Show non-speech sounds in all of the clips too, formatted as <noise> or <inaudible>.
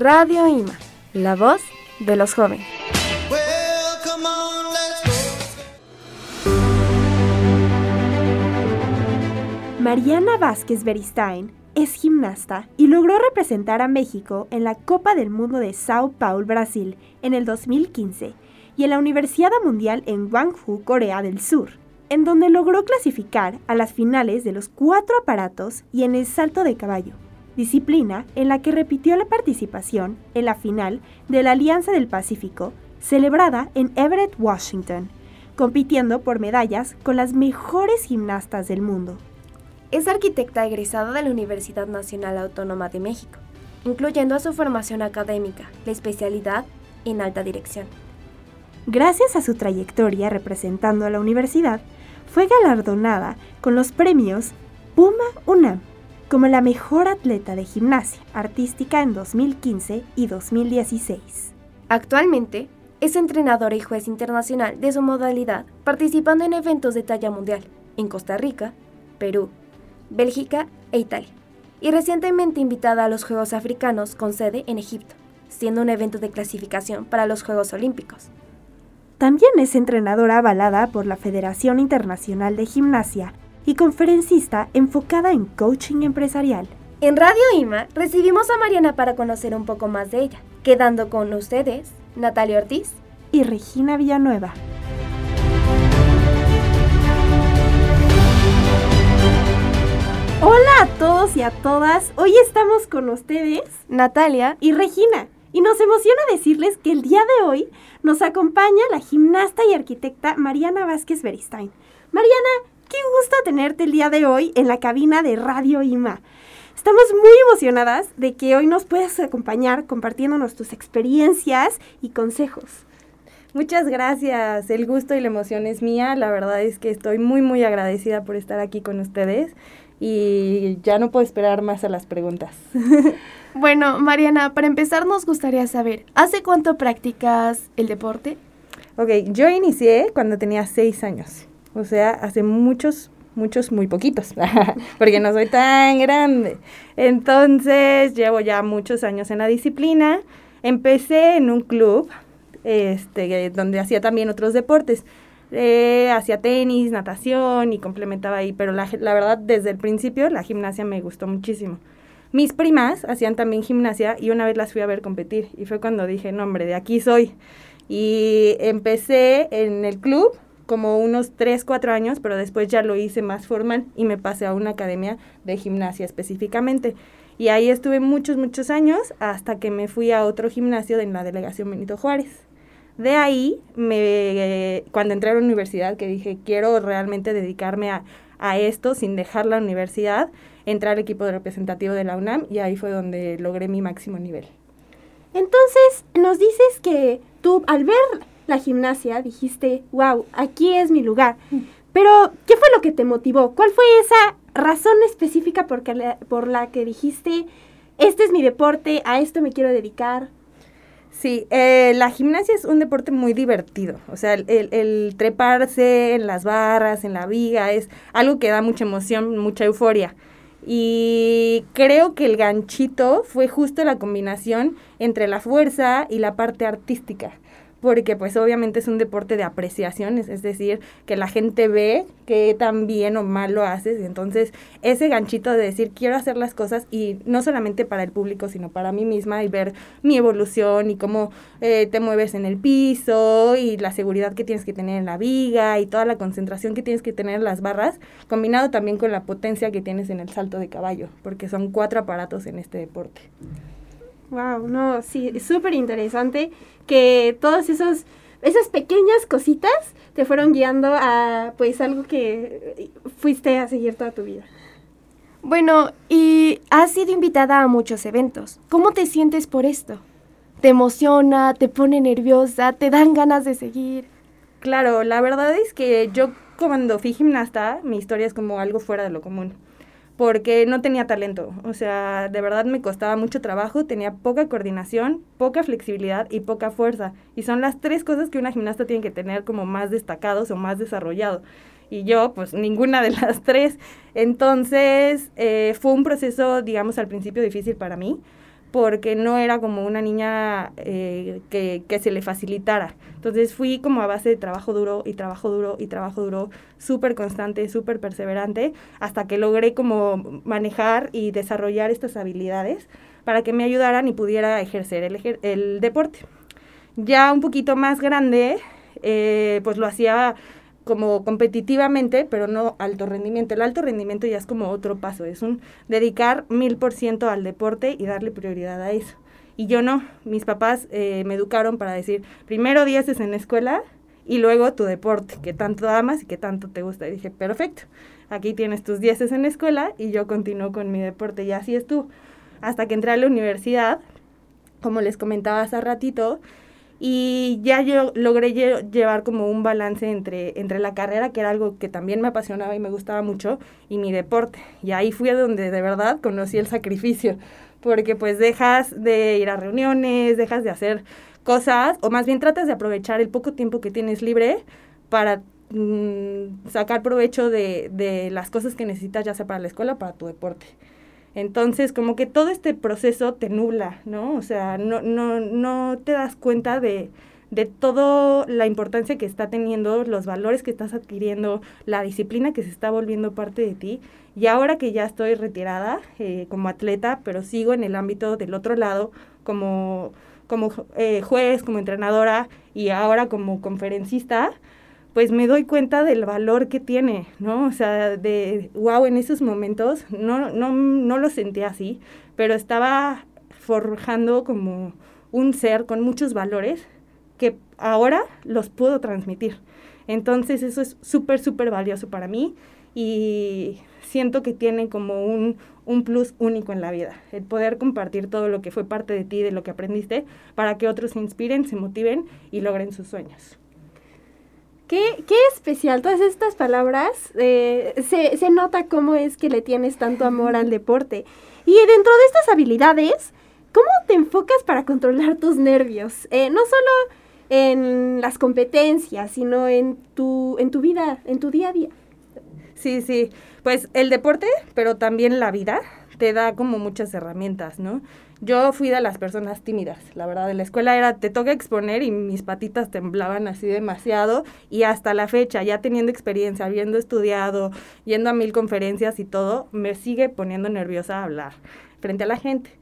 Radio IMA, la voz de los jóvenes. Mariana Vázquez Beristain es gimnasta y logró representar a México en la Copa del Mundo de Sao Paulo, Brasil, en el 2015 y en la Universidad Mundial en Gwangju, Corea del Sur, en donde logró clasificar a las finales de los cuatro aparatos y en el salto de caballo, disciplina en la que repitió la participación en la final de la Alianza del Pacífico, celebrada en Everett, Washington, compitiendo por medallas con las mejores gimnastas del mundo. Es arquitecta egresada de la Universidad Nacional Autónoma de México, incluyendo a su formación académica, la especialidad en alta dirección. Gracias a su trayectoria representando a la universidad, fue galardonada con los premios Puma UNAM como la mejor atleta de gimnasia artística en 2015 y 2016. Actualmente es entrenadora y juez internacional de su modalidad, participando en eventos de talla mundial en Costa Rica, Perú, Bélgica e Italia, y recientemente invitada a los Juegos Africanos con sede en Egipto, siendo un evento de clasificación para los Juegos Olímpicos. También es entrenadora avalada por la Federación Internacional de Gimnasia y conferencista enfocada en coaching empresarial. En Radio IMA recibimos a Mariana para conocer un poco más de ella, quedando con ustedes Natalia Ortiz y Regina Villanueva. Hola a todos y a todas, hoy estamos con ustedes, Natalia y Regina, y nos emociona decirles que el día de hoy nos acompaña la gimnasta y arquitecta Mariana Vázquez Beristain. Mariana, Qué gusto tenerte el día de hoy en la cabina de Radio IMA. Estamos muy emocionadas de que hoy nos puedas acompañar compartiéndonos tus experiencias y consejos. Muchas gracias, el gusto y la emoción es mía, la verdad es que estoy muy muy agradecida por estar aquí con ustedes y ya no puedo esperar más a las preguntas. <laughs> bueno, Mariana, para empezar nos gustaría saber, ¿hace cuánto practicas el deporte? Ok, yo inicié cuando tenía seis años. O sea, hace muchos, muchos, muy poquitos, <laughs> porque no soy tan grande. Entonces, llevo ya muchos años en la disciplina. Empecé en un club, este, donde hacía también otros deportes. Eh, hacía tenis, natación y complementaba ahí, pero la, la verdad, desde el principio, la gimnasia me gustó muchísimo. Mis primas hacían también gimnasia y una vez las fui a ver competir y fue cuando dije, no hombre, de aquí soy. Y empecé en el club, como unos 3, 4 años, pero después ya lo hice más formal y me pasé a una academia de gimnasia específicamente. Y ahí estuve muchos, muchos años hasta que me fui a otro gimnasio en la delegación Benito Juárez. De ahí, me, cuando entré a la universidad, que dije, quiero realmente dedicarme a, a esto sin dejar la universidad, entré al equipo representativo de la UNAM y ahí fue donde logré mi máximo nivel. Entonces, nos dices que tú al ver la gimnasia dijiste, wow, aquí es mi lugar. Mm. Pero, ¿qué fue lo que te motivó? ¿Cuál fue esa razón específica por, por la que dijiste, este es mi deporte, a esto me quiero dedicar? Sí, eh, la gimnasia es un deporte muy divertido. O sea, el, el, treparse en las barras, en la viga, es algo que da mucha emoción, mucha euforia. Y creo que el ganchito fue justo la combinación entre la fuerza y la parte artística porque pues obviamente es un deporte de apreciación, es, decir, que la gente ve que tan bien o mal lo haces, y entonces ese ganchito de decir quiero hacer las cosas y no solamente para el público, sino para mí misma y ver mi evolución y cómo eh, te mueves en el piso y la seguridad que tienes que tener en la viga y toda la concentración que tienes que tener en las barras, combinado también con la potencia que tienes en el salto de caballo, porque son cuatro aparatos en este deporte. Wow, no, sí, es súper interesante que todas esos, esas pequeñas cositas te fueron guiando a pues algo que fuiste a seguir toda tu vida. Bueno, y has sido invitada a muchos eventos. ¿Cómo te sientes por esto? ¿Te emociona? ¿Te pone nerviosa? ¿Te dan ganas de seguir? Claro, la verdad es que yo cuando fui gimnasta, mi historia es como algo fuera de lo común porque no tenía talento. O sea, de verdad me costaba mucho trabajo, tenía poca coordinación, poca flexibilidad y poca fuerza. Y son las tres cosas que una gimnasta tiene que tener como más destacados o más desarrollado. Y yo, pues ninguna de las tres. Entonces, eh, fue un proceso, digamos, al principio difícil para mí, porque no era como una niña eh, que, que, se le facilitara. Entonces fui como a base de trabajo duro y trabajo duro y trabajo duro, súper constante, súper perseverante, hasta que logré como manejar y desarrollar estas habilidades para que me ayudaran y pudiera ejercer el, el deporte. Ya un poquito más grande, eh, pues lo hacía como competitivamente, pero no alto rendimiento. El alto rendimiento ya es como otro paso, es un dedicar mil por ciento al deporte y darle prioridad a eso. Y yo no, mis papás eh, me educaron para decir, primero dieces en la escuela y luego tu deporte, que tanto amas y que tanto te gusta. Y dije, perfecto, aquí tienes tus dieces en la escuela y yo continúo con mi deporte. Y así estuvo. Hasta que entré a la universidad, como les comentaba hace ratito, y ya yo logré llevar como un balance entre, entre la carrera, que era algo que también me apasionaba y me gustaba mucho, y mi deporte. Y ahí fue donde de verdad conocí el sacrificio, porque pues dejas de ir a reuniones, dejas de hacer cosas, o más bien tratas de aprovechar el poco tiempo que tienes libre para mm, sacar provecho de, de las cosas que necesitas, ya sea para la escuela o para tu deporte. Entonces, como que todo este proceso te nubla, ¿no? O sea, no, no, no te das cuenta de, de toda la importancia que está teniendo, los valores que estás adquiriendo, la disciplina que se está volviendo parte de ti. Y ahora que ya estoy retirada eh, como atleta, pero sigo en el ámbito del otro lado como, como eh, juez, como entrenadora y ahora como conferencista, pues me doy cuenta del valor que tiene, ¿no? O sea, de, wow, en esos momentos no, no, no lo sentía así, pero estaba forjando como un ser con muchos valores que ahora los puedo transmitir. Entonces eso es súper, súper valioso para mí y siento que tiene como un, un plus único en la vida, el poder compartir todo lo que fue parte de ti, de lo que aprendiste, para que otros se inspiren, se motiven y logren sus sueños. Qué, qué especial, todas estas palabras, eh, se, se nota cómo es que le tienes tanto amor al deporte. Y dentro de estas habilidades, ¿cómo te enfocas para controlar tus nervios? Eh, no solo en las competencias, sino en tu, en tu vida, en tu día a día. Sí, sí, pues el deporte, pero también la vida, te da como muchas herramientas, ¿no? Yo fui de las personas tímidas, la verdad. En la escuela era, te toca exponer y mis patitas temblaban así demasiado. Y hasta la fecha, ya teniendo experiencia, habiendo estudiado, yendo a mil conferencias y todo, me sigue poniendo nerviosa hablar frente a la gente.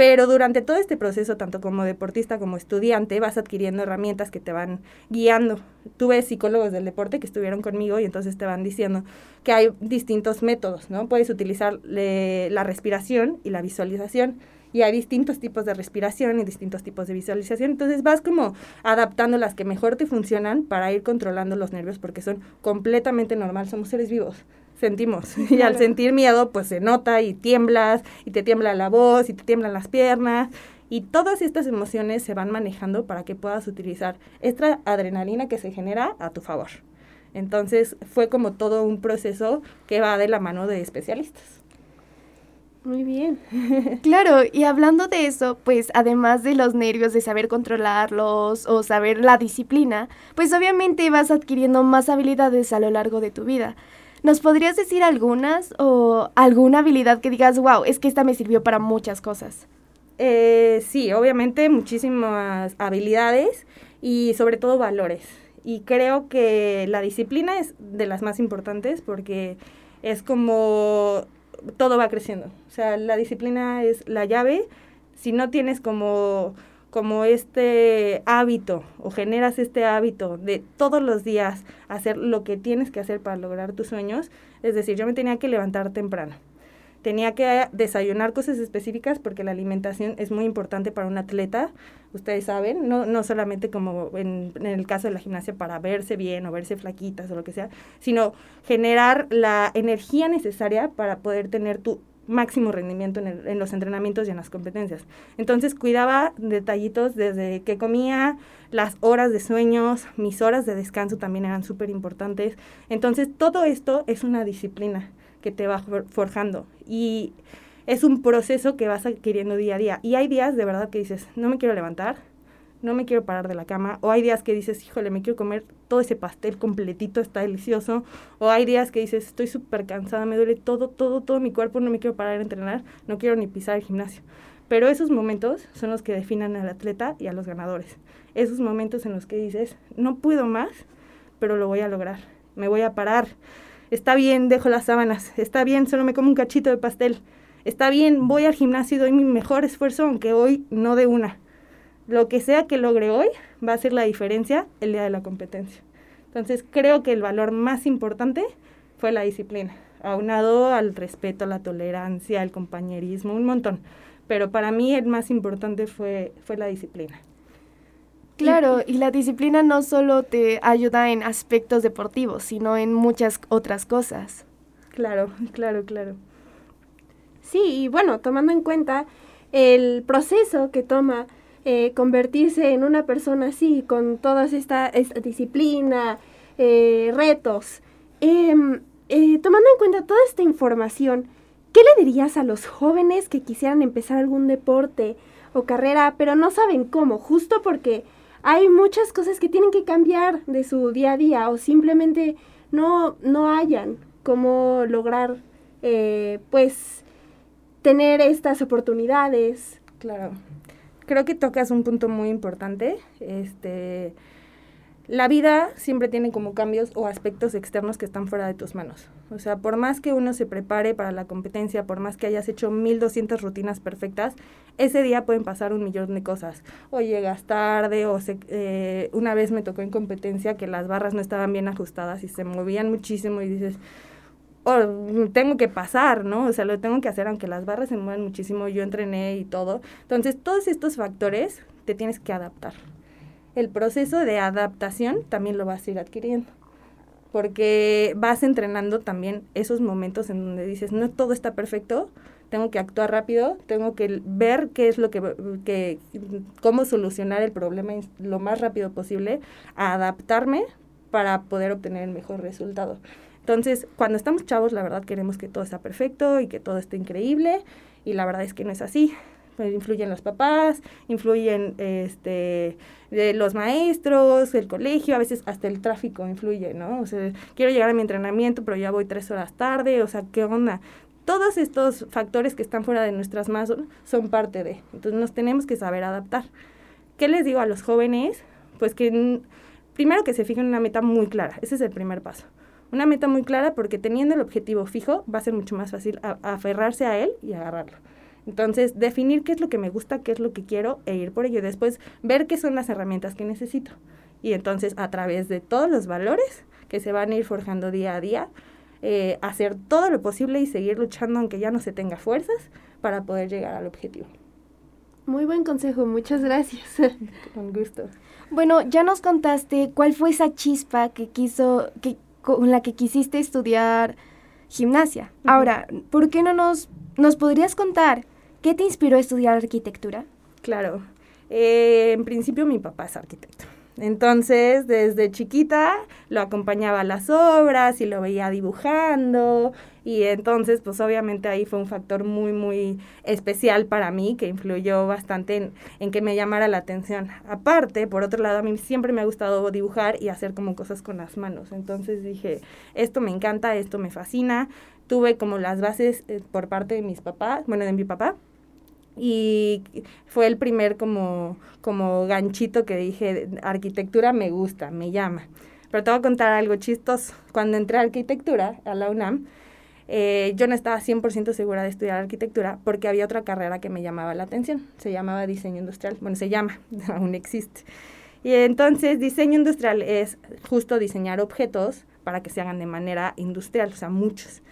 Pero durante todo este proceso, tanto como deportista como estudiante, vas adquiriendo herramientas que te van guiando. Tuve psicólogos del deporte que estuvieron conmigo y entonces te van diciendo que hay distintos métodos, ¿no? Puedes utilizar la respiración y la visualización y hay distintos tipos de respiración y distintos tipos de visualización. Entonces vas como adaptando las que mejor te funcionan para ir controlando los nervios porque son completamente normal, somos seres vivos. Sentimos. <laughs> Y al sentir miedo, pues se nota y tiemblas, y te tiembla la voz, y te tiemblan las piernas. Y todas estas emociones se van manejando para que puedas utilizar esta adrenalina que se genera a tu favor. Entonces fue como todo un proceso que va de la mano de especialistas. Muy bien. <laughs> claro, y hablando de eso, pues además de los nervios, de saber controlarlos o saber la disciplina, pues obviamente vas adquiriendo más habilidades a lo largo de tu vida. ¿Nos podrías decir algunas o alguna habilidad que digas, wow, es que esta me sirvió para muchas cosas? Eh, sí, obviamente muchísimas habilidades y sobre todo valores. Y creo que la disciplina es de las más importantes porque es como todo va creciendo. O sea, la disciplina es la llave. Si no tienes como, como este hábito o generas este hábito de todos los días hacer lo que tienes que hacer para lograr tus sueños, es decir, yo me tenía que levantar temprano tenía que desayunar cosas específicas porque la alimentación es muy importante para un atleta, ustedes saben, no, no solamente como en, en, el caso de la gimnasia para verse bien o verse flaquitas o lo que sea, sino generar la energía necesaria para poder tener tu máximo rendimiento en, los entrenamientos y en las competencias. Entonces cuidaba detallitos desde que comía, las horas de sueños, mis horas de descanso también eran súper importantes. Entonces todo esto es una disciplina que te va forjando. Y es un proceso que vas adquiriendo día a día. Y hay días de verdad que dices, no me quiero levantar, no me quiero parar de la cama. O hay días que dices, híjole, me quiero comer todo ese pastel completito, está delicioso. O hay días que dices, estoy súper cansada, me duele todo, todo, todo mi cuerpo, no me quiero parar a entrenar, no quiero ni pisar el gimnasio. Pero esos momentos son los que definan al atleta y a los ganadores. Esos momentos en los que dices, no puedo más, pero lo voy a lograr. Me voy a parar. Está bien, dejo las sábanas. Está bien, solo me como un cachito de pastel. Está bien, voy al gimnasio y doy mi mejor esfuerzo, aunque hoy no de una. Lo que sea que logre hoy va a ser la diferencia el día de la competencia. Entonces creo que el valor más importante fue la disciplina, aunado al respeto, la tolerancia, el compañerismo, un montón. Pero para mí el más importante fue, fue la disciplina. Claro, y la disciplina no solo te ayuda en aspectos deportivos, sino en muchas otras cosas. Claro, <laughs> claro, claro. Sí, y bueno, tomando en cuenta el proceso que toma eh, convertirse en una persona así, con toda esta, disciplina, eh, retos, em, eh, tomando en cuenta toda esta información, ¿qué le dirías a los jóvenes que quisieran empezar algún deporte o carrera, pero no saben cómo? Justo porque hay muchas cosas que tienen que cambiar de su día a día o simplemente no, no hayan cómo lograr, pues, tener estas oportunidades. Claro. Creo que tocas un punto muy importante. Este, la vida siempre tiene como cambios o aspectos externos que están fuera de tus manos. O sea, por más que uno se prepare para la competencia, por más que hayas hecho 1200 rutinas perfectas, ese día pueden pasar un millón de cosas. O llegas tarde, o se, eh, una vez me tocó en competencia que las barras no estaban bien ajustadas y se movían muchísimo y dices, tengo que pasar, ¿no? O sea, lo tengo que hacer aunque las barras se muevan muchísimo, yo entrené y todo. Entonces, todos estos factores te tienes que adaptar. El proceso de adaptación también lo vas a ir adquiriendo. Porque vas entrenando también esos momentos en donde dices, no todo está perfecto, tengo que actuar rápido, tengo que ver qué es lo que, que cómo solucionar el problema lo más rápido posible, adaptarme para poder obtener el mejor resultado. Entonces, cuando estamos chavos, la verdad queremos que todo sea perfecto y que todo esté increíble, y la verdad es que no es así. Pues influyen los papás, influyen este, de los maestros, el colegio, a veces hasta el tráfico influye, ¿no? O sea, quiero llegar a mi entrenamiento, pero ya voy tres horas tarde, o sea, ¿qué onda? Todos estos factores que están fuera de nuestras manos son parte de, entonces nos tenemos que saber adaptar. ¿Qué les digo a los jóvenes? Pues que primero que se fijen una meta muy clara, ese es el primer paso una meta muy clara porque teniendo el objetivo fijo va a ser mucho más fácil aferrarse a él y agarrarlo. Entonces, definir qué es lo que me gusta, qué es lo que quiero e ir por ello. Después, ver qué son las herramientas que necesito. Y entonces, a través de todos los valores que se van a ir forjando día a día, eh, hacer todo lo posible y seguir luchando aunque ya no se tenga fuerzas para poder llegar al objetivo. Muy buen consejo, muchas gracias. <laughs> Con gusto. Bueno, ya nos contaste cuál fue esa chispa que quiso, que, con la que quisiste estudiar gimnasia. Ahora, ¿por qué no nos, nos podrías contar qué te inspiró a estudiar arquitectura? Claro. Eh, en principio mi papá es arquitecto. Entonces, desde chiquita lo acompañaba a las obras y lo veía dibujando. Y entonces, pues obviamente ahí fue un factor muy, muy especial para mí que influyó bastante en, que me llamara la atención. Aparte, por otro lado, a mí siempre me ha gustado dibujar y hacer como cosas con las manos. Entonces dije, esto me encanta, esto me fascina. Tuve como las bases eh, por parte de mis papás, bueno, de mi papá, y fue el primer como, como ganchito que dije, arquitectura me gusta, me llama. Pero te voy a contar algo chistoso. Cuando entré a arquitectura, a la UNAM, eh, yo no estaba 100% segura de estudiar arquitectura porque había otra carrera que me llamaba la atención. Se llamaba diseño industrial. Bueno, se llama, <laughs> aún existe. Y entonces diseño industrial es justo diseñar objetos para que se hagan de manera industrial, o sea, muchos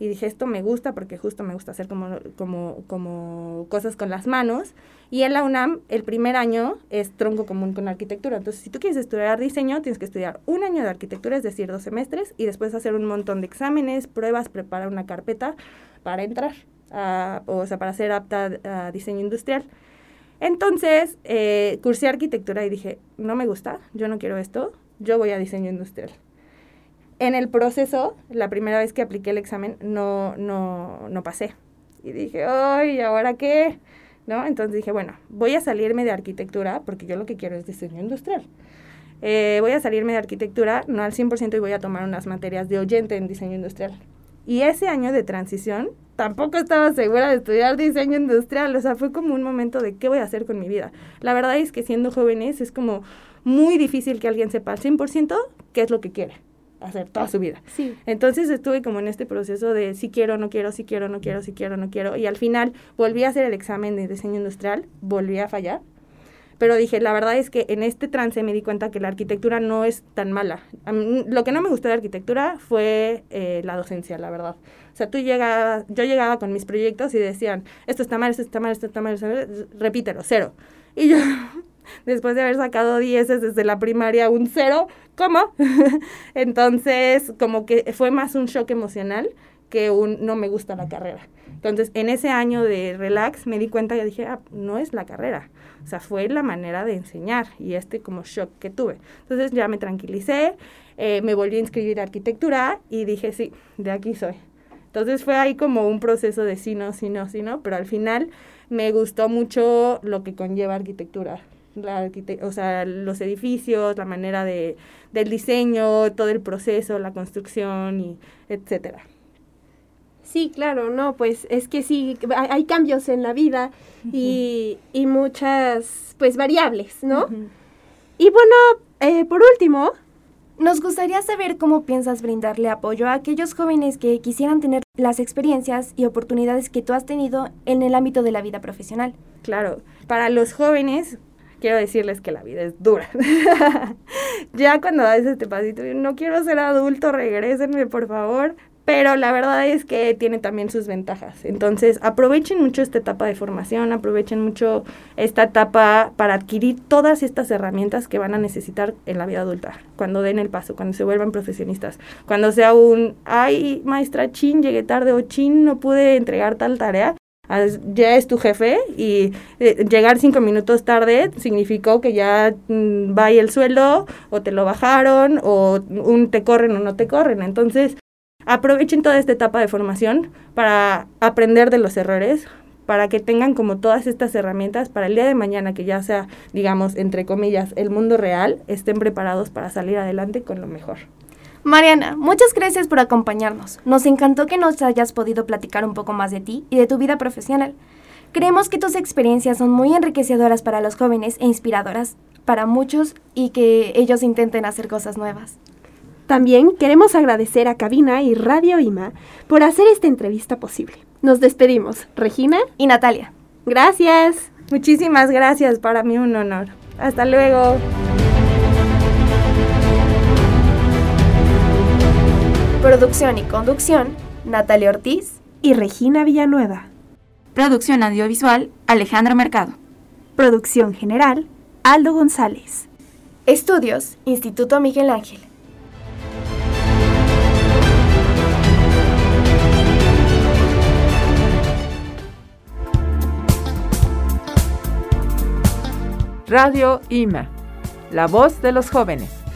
y dije, esto me gusta porque justo me gusta hacer como, como, como cosas con las manos. Y en la UNAM, el primer año es tronco común con arquitectura. Entonces, si tú quieres estudiar diseño, tienes que estudiar un año de arquitectura, es decir, dos semestres, y después hacer un montón de exámenes, pruebas, preparar una carpeta para entrar, o sea, para ser apta a diseño industrial. Entonces, eh, cursé arquitectura y dije, no me gusta, yo no quiero esto, yo voy a diseño industrial. En el proceso, la primera vez que apliqué el examen, no, no, no pasé. Y dije, ay, ¿ahora qué? ¿No? Entonces dije, bueno, voy a salirme de arquitectura porque yo lo que quiero es diseño industrial. Eh, voy a salirme de arquitectura, no al 100% y voy a tomar unas materias de oyente en diseño industrial. Y ese año de transición tampoco estaba segura de estudiar diseño industrial, o sea, fue como un momento de qué voy a hacer con mi vida. La verdad es que siendo jóvenes es como muy difícil que alguien sepa al 100% qué es lo que quiere hacer toda su vida. Sí. Entonces estuve como en este proceso de si quiero, no quiero, si quiero, no quiero, si quiero, no quiero. Y al final volví a hacer el examen de diseño industrial, volví a fallar. Pero dije, la verdad es que en este trance me di cuenta que la arquitectura no es tan mala. lo que no me gustó de arquitectura fue eh, la docencia, la verdad. O sea, tú llegabas, yo llegaba con mis proyectos y decían, esto está mal, esto está mal, esto está mal, esto está mal, repítelo, cero. Y yo, <laughs> después de haber sacado dieces desde la primaria, un cero, ¿cómo? <laughs> Entonces, como que fue más un shock emocional que un no me gusta la carrera. Entonces, en ese año de relax me di cuenta y dije, ah, no es la carrera. O sea, fue la manera de enseñar y este como shock que tuve. Entonces ya me tranquilicé, eh, me volví a inscribir a arquitectura y dije, sí, de aquí soy. Entonces fue ahí como un proceso de sí, no, sí, no, sí, no, pero al final me gustó mucho lo que conlleva arquitectura. La o sea, los edificios, la manera de, del diseño, todo el proceso, la construcción y etcétera. Sí, claro, no, pues es que sí, hay, cambios en la vida y, y, muchas, pues, variables, ¿no? Y bueno, eh, por último, nos gustaría saber cómo piensas brindarle apoyo a aquellos jóvenes que quisieran tener las experiencias y oportunidades que tú has tenido en el ámbito de la vida profesional. Claro, para los jóvenes quiero decirles que la vida es dura. <laughs> ya cuando das este pasito, no quiero ser adulto, regrésenme por favor, pero la verdad es que tiene también sus ventajas. Entonces, aprovechen mucho esta etapa de formación, aprovechen mucho esta etapa para adquirir todas estas herramientas que van a necesitar en la vida adulta, cuando den el paso, cuando se vuelvan profesionistas, cuando sea un, ay, maestra Chin, llegué tarde o Chin, no pude entregar tal tarea. Ya es tu jefe y eh, llegar cinco minutos tarde significó que ya mm, va el sueldo o te lo bajaron o un te corren o no te corren. Entonces, aprovechen toda esta etapa de formación para aprender de los errores, para que tengan como todas estas herramientas para el día de mañana, que ya sea, digamos, entre comillas, el mundo real, estén preparados para salir adelante con lo mejor. Mariana, muchas gracias por acompañarnos. Nos encantó que nos hayas podido platicar un poco más de ti y de tu vida profesional. Creemos que tus experiencias son muy enriquecedoras para los jóvenes e inspiradoras para muchos y que ellos intenten hacer cosas nuevas. También queremos agradecer a Cabina y Radio IMA por hacer esta entrevista posible. Nos despedimos, Regina y Natalia. Gracias. Muchísimas gracias, para mí un honor. Hasta luego. Producción y conducción, Natalia Ortiz y Regina Villanueva. Producción audiovisual, Alejandro Mercado. Producción general, Aldo González. Estudios, Instituto Miguel Ángel. Radio IMA, la voz de los jóvenes.